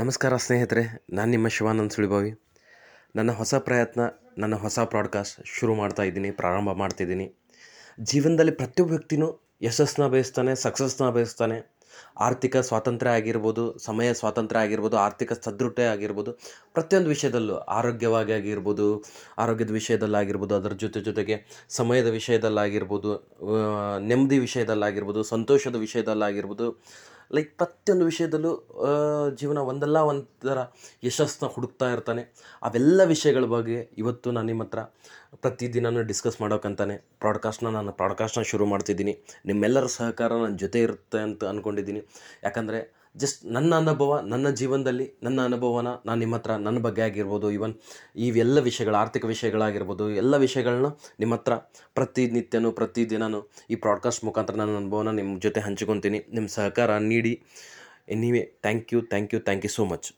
ನಮಸ್ಕಾರ ಸ್ನೇಹಿತರೆ, ನಾನು ನಿಮ್ಮ ಶಿವಾನಂದ್ ಸುಳಿಭಾವಿ ನನ್ನ ಹೊಸ ಪ್ರಯತ್ನ, ನನ್ನ ಹೊಸ ಪ್ರಾಡ್ಕಾಸ್ಟ್ ಶುರು ಮಾಡ್ತಾ ಇದ್ದೀನಿ, ಪ್ರಾರಂಭ ಮಾಡ್ತಿದ್ದೀನಿ ಜೀವನದಲ್ಲಿ ಪ್ರತಿಯೊಬ್ಬ ವ್ಯಕ್ತಿನೂ ಯಶಸ್ಸನ್ನ ಬಯಸ್ತಾನೆ ಸಕ್ಸಸ್ನ ಬಯಸ್ತಾನೆ. ಆರ್ಥಿಕ ಸ್ವಾತಂತ್ರ್ಯ ಆಗಿರ್ಬೋದು, ಸಮಯ ಸ್ವಾತಂತ್ರ್ಯ ಆಗಿರ್ಬೋದು, ಆರ್ಥಿಕ ಸದೃಢತೆ ಆಗಿರ್ಬೋದು, ಪ್ರತಿಯೊಂದು ವಿಷಯದಲ್ಲೂ ಆರೋಗ್ಯವಾಗಿ ಆಗಿರ್ಬೋದು, ಆರೋಗ್ಯದ ವಿಷಯದಲ್ಲಾಗಿರ್ಬೋದು, ಅದರ ಜೊತೆ ಜೊತೆಗೆ ಸಮಯದ ವಿಷಯದಲ್ಲಾಗಿರ್ಬೋದು ನೆಮ್ಮದಿ ವಿಷಯದಲ್ಲಾಗಿರ್ಬೋದು, ಸಂತೋಷದ ವಿಷಯದಲ್ಲಾಗಿರ್ಬೋದು ಲೈಕ್ ಪ್ರತಿಯೊಂದು ವಿಷಯದಲ್ಲೂ ಜೀವನ ಒಂದಲ್ಲ ಒಂಥರ ಯಶಸ್ಸನ್ನ ಹುಡುಕ್ತಾ ಇರ್ತಾನೆ. ಅವೆಲ್ಲ ವಿಷಯಗಳ ಬಗ್ಗೆ ಇವತ್ತು ನಾನು ನಿಮ್ಮ ಹತ್ರ ಪ್ರತಿದಿನನೂ ಡಿಸ್ಕಸ್ ಮಾಡೋಕ್ಕಂತಾನೆ ಪ್ರಾಡ್ಕಾಸ್ಟ್ನ ನಾನು ಪ್ರಾಡ್ಕಾಸ್ಟ್ನ ಶುರು ಮಾಡ್ತಿದ್ದೀನಿ. ನಿಮ್ಮೆಲ್ಲರ ಸಹಕಾರ ನನ್ನ ಜೊತೆ ಇರುತ್ತೆ ಅಂತ ಅಂದ್ಕೊಂಡಿದ್ದೀನಿ ಯಾಕಂದರೆ ಜಸ್ಟ್ ನನ್ನ ಅನುಭವ, ನನ್ನ ಜೀವನದಲ್ಲಿ ನನ್ನ ಅನುಭವನ ನಾನು ನಿಮ್ಮ ಹತ್ರ, ನನ್ನ ಬಗ್ಗೆ ಆಗಿರ್ಬೋದು ಇವನ್ ಇವೆಲ್ಲ ವಿಷಯಗಳು, ಆರ್ಥಿಕ ವಿಷಯಗಳಾಗಿರ್ಬೋದು, ಎಲ್ಲ ವಿಷಯಗಳನ್ನ ನಿಮ್ಮ ಹತ್ರ ಪ್ರತಿನಿತ್ಯನೂ, ಪ್ರತಿದಿನನೂ ಈ ಪ್ರಾಡ್ಕಾಸ್ಟ್ ಮುಖಾಂತರ ನನ್ನ ಅನುಭವನ ನಿಮ್ಮ ಜೊತೆ ಹಂಚ್ಕೊತೀನಿ. ನಿಮ್ಮ ಸಹಕಾರ ನೀಡಿ. Anyway thank you thank you thank you so much